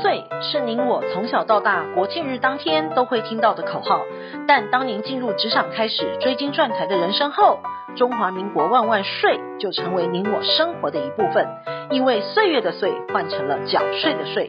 岁是您我从小到大国庆日当天都会听到的口号，但当您进入职场开始追金赚财的人生后，中华民国万万岁就成为您我生活的一部分，因为岁月的岁换成了缴税的税。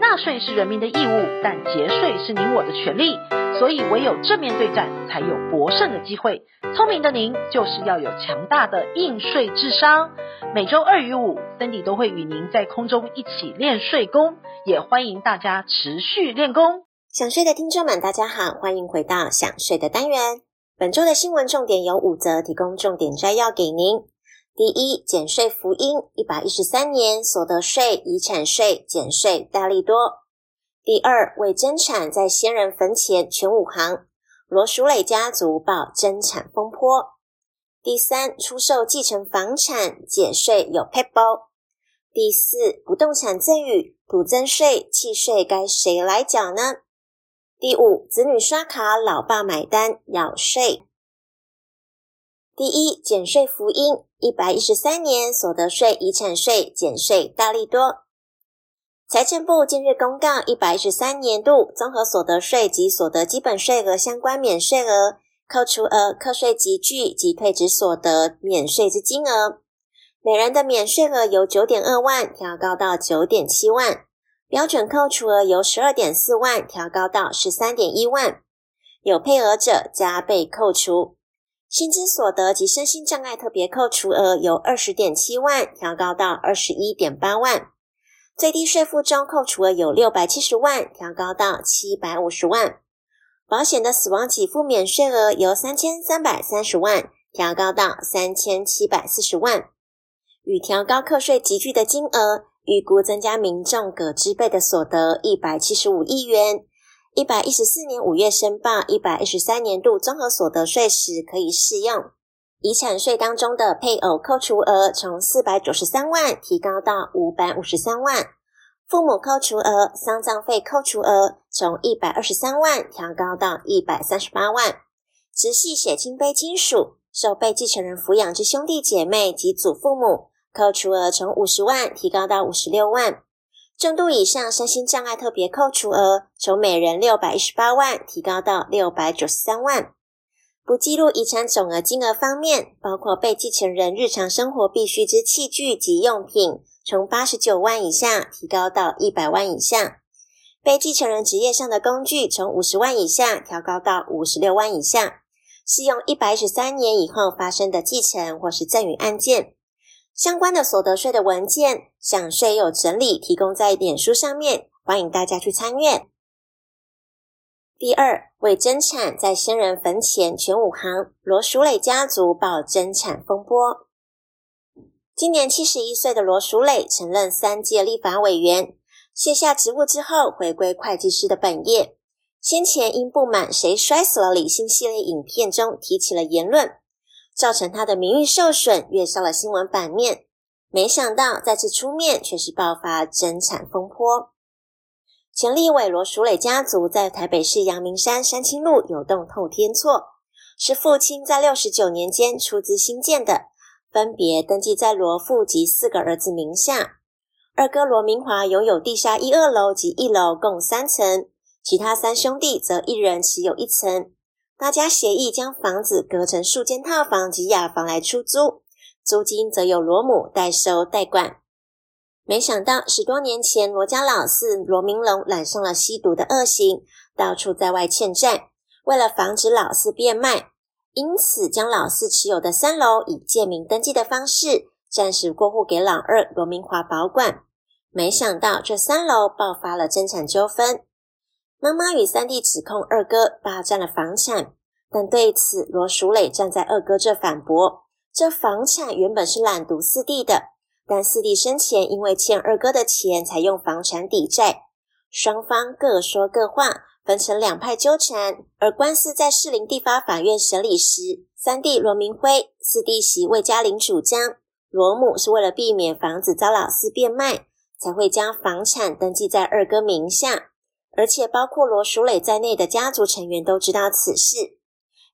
纳税是人民的义务，但节税是您我的权利，所以唯有正面对战，才有博胜的机会。聪明的您，就是要有强大的应税智商。每周二与五，Cindy 都会与您在空中一起练税功，也欢迎大家持续练功。想睡的听众们，大家好，欢迎回到想睡的单元。本周的新闻重点有五则，提供重点摘要给您。第一，减税福音，一百一十三年所得税、遗产税减税大利多。第二，为增产在先人坟前全武行，罗淑蕾家族爆增产风波。第三，出售继承房产减税有撇步。第四，不动产赠与土增税、契税该谁来缴呢？第五，子女刷卡，老爸买单要税。第一，减税福音，一百一十三年所得税、遗产税减税大利多。财政部近日公告，一百一十三年度综合所得税及所得基本税额相关免税额、扣除额、课税集聚及退职所得免税之金额，每人的免税额由九点二万调高到九点七万，标准扣除额由十二点四万调高到十三点一万，有配额者加倍扣除。薪资所得及身心障碍特别扣除额由二十点七万调高到二十一点八万，最低税负中扣除额由六百七十万调高到七百五十万，保险的死亡给付免税额由三千三百三十万调高到三千七百四十万，与调高课税集聚的金额，预估增加民众可支配的所得一百七十五亿元。一百一十四年五月申报一百一十三年度综合所得税时可以适用。遗产税当中的配偶扣除额从四百九十三万提高到五百五十三万，父母扣除额、丧葬费扣除额从一百二十三万调高到一百三十八万，直系血亲卑亲属受被继承人抚养之兄弟姐妹及祖父母扣除额从五十万提高到五十六万。重度以上身心障碍特别扣除额从每人六百一十八万提高到六百九十三万。不计入遗产总额金额方面，包括被继承人日常生活必需之器具及用品，从八十九万以下提高到一百万以下；被继承人职业上的工具，从五十万以下调高到五十六万以下。适用一百一十三年以后发生的继承或是赠与案件。相关的所得税的文件，想税有整理，提供在脸书上面，欢迎大家去参阅。第二，为增产在先人坟前全武行，罗淑蕾家族爆增产风波。今年七十一岁的罗淑蕾，曾任三届立法委员，卸下职务之后，回归会计师的本业。先前因不满谁摔死了李姓系列影片中提起了言论。造成他的名誉受损，跃上了新闻版面。没想到再次出面，却是爆发争产风波。前立委罗淑蕾家族在台北市阳明山山清路有栋透天厝，是父亲在六十九年间出资兴建的，分别登记在罗父及四个儿子名下。二哥罗明华拥有地下一二楼及一楼共三层，其他三兄弟则一人持有一层。大家协议将房子隔成数间套房及雅房来出租，租金则由罗母代收代管。没想到十多年前，罗家老四罗明龙染上了吸毒的恶行，到处在外欠债。为了防止老四变卖，因此将老四持有的三楼以借名登记的方式暂时过户给老二罗明华保管。没想到这三楼爆发了争产纠纷。妈妈与三弟指控二哥霸占了房产，但对此罗淑蕾站在二哥这反驳：这房产原本是懒独四弟的，但四弟生前因为欠二哥的钱，才用房产抵债。双方各说各话，分成两派纠缠。而官司在士林地方法院审理时，三弟罗明辉、四弟媳魏嘉玲主张，罗母是为了避免房子遭老四变卖，才会将房产登记在二哥名下。而且，包括罗淑蕾在内的家族成员都知道此事，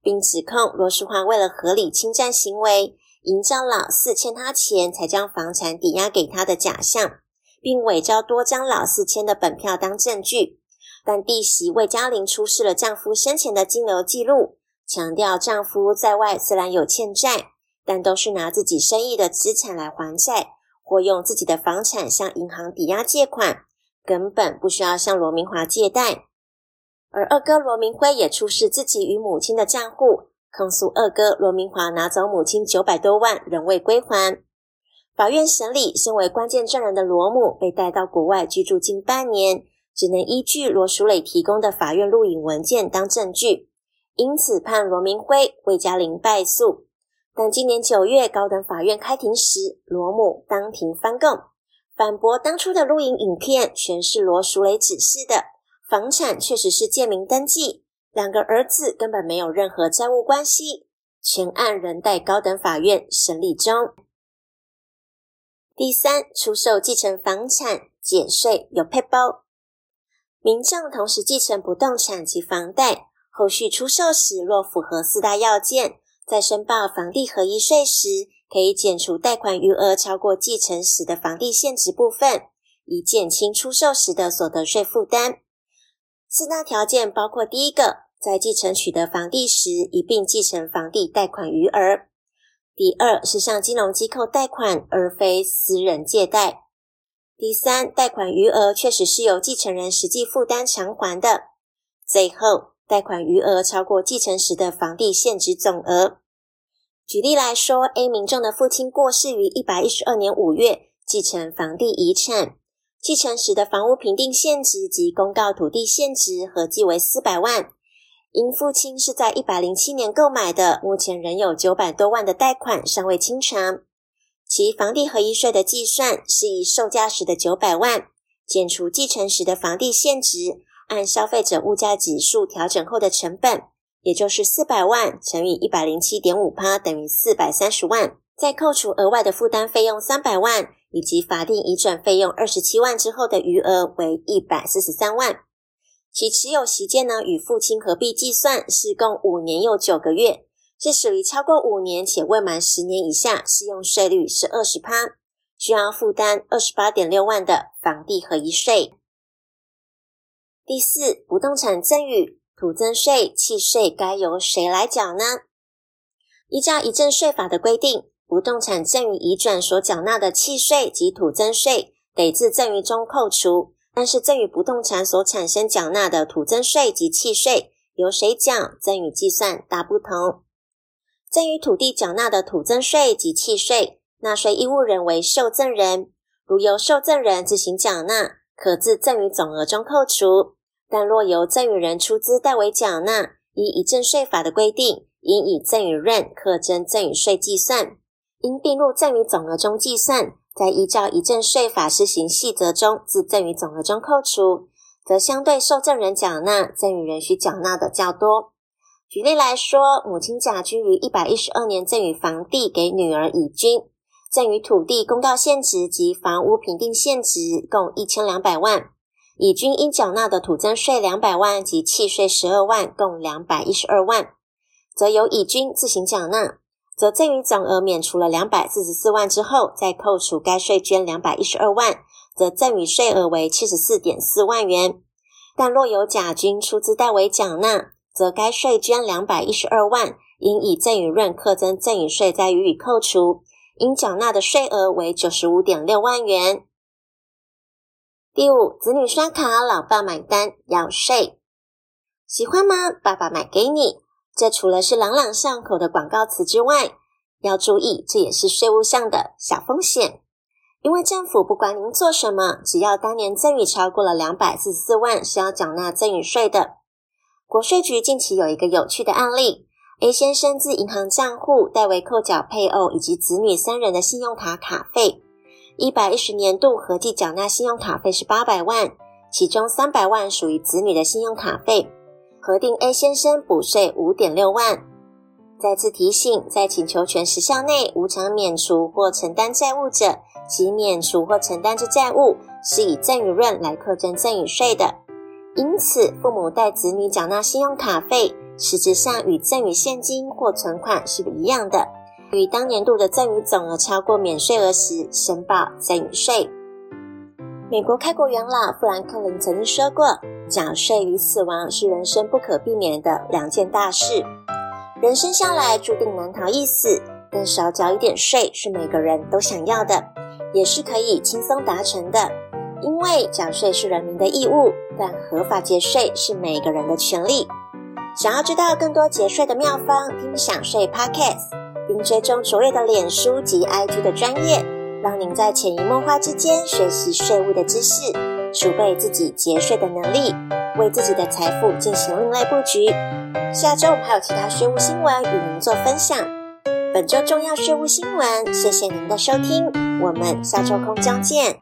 并指控罗淑华为了合理侵占行为，营造老四欠他钱才将房产抵押给他的假象，并伪造多张老四签的本票当证据。但弟媳魏嘉玲出示了丈夫生前的金流记录，强调丈夫在外虽然有欠债，但都是拿自己生意的资产来还债，或用自己的房产向银行抵押借款，根本不需要向罗明华借贷。而二哥罗明辉也出示自己与母亲的账户，控诉二哥罗明华拿走母亲九百多万，仍未归还。法院审理，身为关键证人的罗母被带到国外居住近半年，只能依据罗淑蕾提供的法院录影文件当证据，因此判罗明辉、魏嘉玲败诉。但今年九月高等法院开庭时，罗母当庭翻供，反驳当初的录影影片全是罗淑蕾指示的。房产确实是借名登记，两个儿子根本没有任何债务关系，全案仍待高等法院审理中。第三，出售继承房产减税有配包，民众同时继承不动产及房贷，后续出售时若符合四大要件，在申报房地合一税时，可以减除贷款余额超过继承时的房地现值部分，以减轻出售时的所得税负担。四大条件包括：第一个，在继承取得房地时，一并继承房地贷款余额；第二，是向金融机构贷款，而非私人借贷；第三，贷款余额确实是由继承人实际负担偿还的；最后，贷款余额超过继承时的房地现值总额。举例来说，A 民众的父亲过世于一百一十二年五月，继承房地遗产。继承时的房屋评定现值及公告土地现值合计为四百万，因父亲是在一百零七年购买的，目前仍有九百多万的贷款尚未清偿。其房地合一税的计算是以售价时的九百万减除继承时的房地现值，按消费者物价指数调整后的成本，也就是四百万乘以一百零七点五趴等于四百三十万，再扣除额外的负担费用三百万。以及法定移转费用二十七万之后的余额为一百四十三万，其持有期间呢，与父亲合并计算是共五年又九个月，是属于超过五年且未满十年以下，适用税率是二十趴，需要负担二十八点六万的房地合一税。第四，不动产赠与、土增税、契税该由谁来缴呢？依照遗赠税法的规定。不动产赠与移转所缴纳的契税及土增税得自赠与中扣除，但是赠与不动产所产生缴纳的土增税及契税由谁缴，赠与计算大不同。赠与土地缴纳的土增税及契税，纳税义务人为受赠人，如由受赠人自行缴纳，可自赠与总额中扣除；但若由赠与人出资代为缴纳，依遗赠税法的规定，应以赠与人课征赠与税计算。应并入赠与总额中计算，再依照遗赠税法施行细则中自赠与总额中扣除，则相对受赠人缴纳，赠与人需缴纳的较多。举例来说，母亲甲君于一百一十二年赠与房地给女儿乙君，赠与土地公告现值及房屋评定现值共一千两百万，乙君应缴纳的土增税两百万及契税十二万，共两百一十二万，则由乙君自行缴纳。则赠与总额免除了两百四十四万之后，再扣除该税捐两百一十二万，则赠与税额为七十四点四万元。但若由甲军出资代为缴纳，则该税捐两百一十二万，应以赠与润课征赠与税再予以扣除，应缴纳的税额为九十五点六万元。第五，子女刷卡，老爸买单要税，喜欢吗？爸爸买给你。这除了是朗朗上口的广告词之外，要注意，这也是税务上的小风险。因为政府不管您做什么，只要当年赠与超过了两百四十四万，是要缴纳赠与税的。国税局近期有一个有趣的案例：A 先生自银行账户代为扣缴配偶以及子女三人的信用卡卡费，一百一十年度合计缴纳信用卡费是八百万，其中三百万属于子女的信用卡费。核定 A 先生补税五点六万。再次提醒，在请求权时效内无偿免除或承担债务者，其免除或承担之债务是以赠与论来课征赠与税的。因此，父母代子女缴纳信用卡费，实质上与赠与现金或存款是一样的。于当年度的赠与总额超过免税额时，申报赠与税。美国开国元老富兰克林曾经说过：“缴税与死亡是人生不可避免的两件大事。人生下来注定难逃一死，但少缴一点税是每个人都想要的，也是可以轻松达成的。因为缴税是人民的义务，但合法节税是每个人的权利。想要知道更多节税的妙方，听享税 Podcast，并追踪卓越的脸书及 IG 的专业。让您在潜移默化之间学习税务的知识，储备自己节税的能力，为自己的财富进行另类布局。下周我们还有其他税务新闻与您做分享。本周重要税务新闻，谢谢您的收听，我们下周空中见。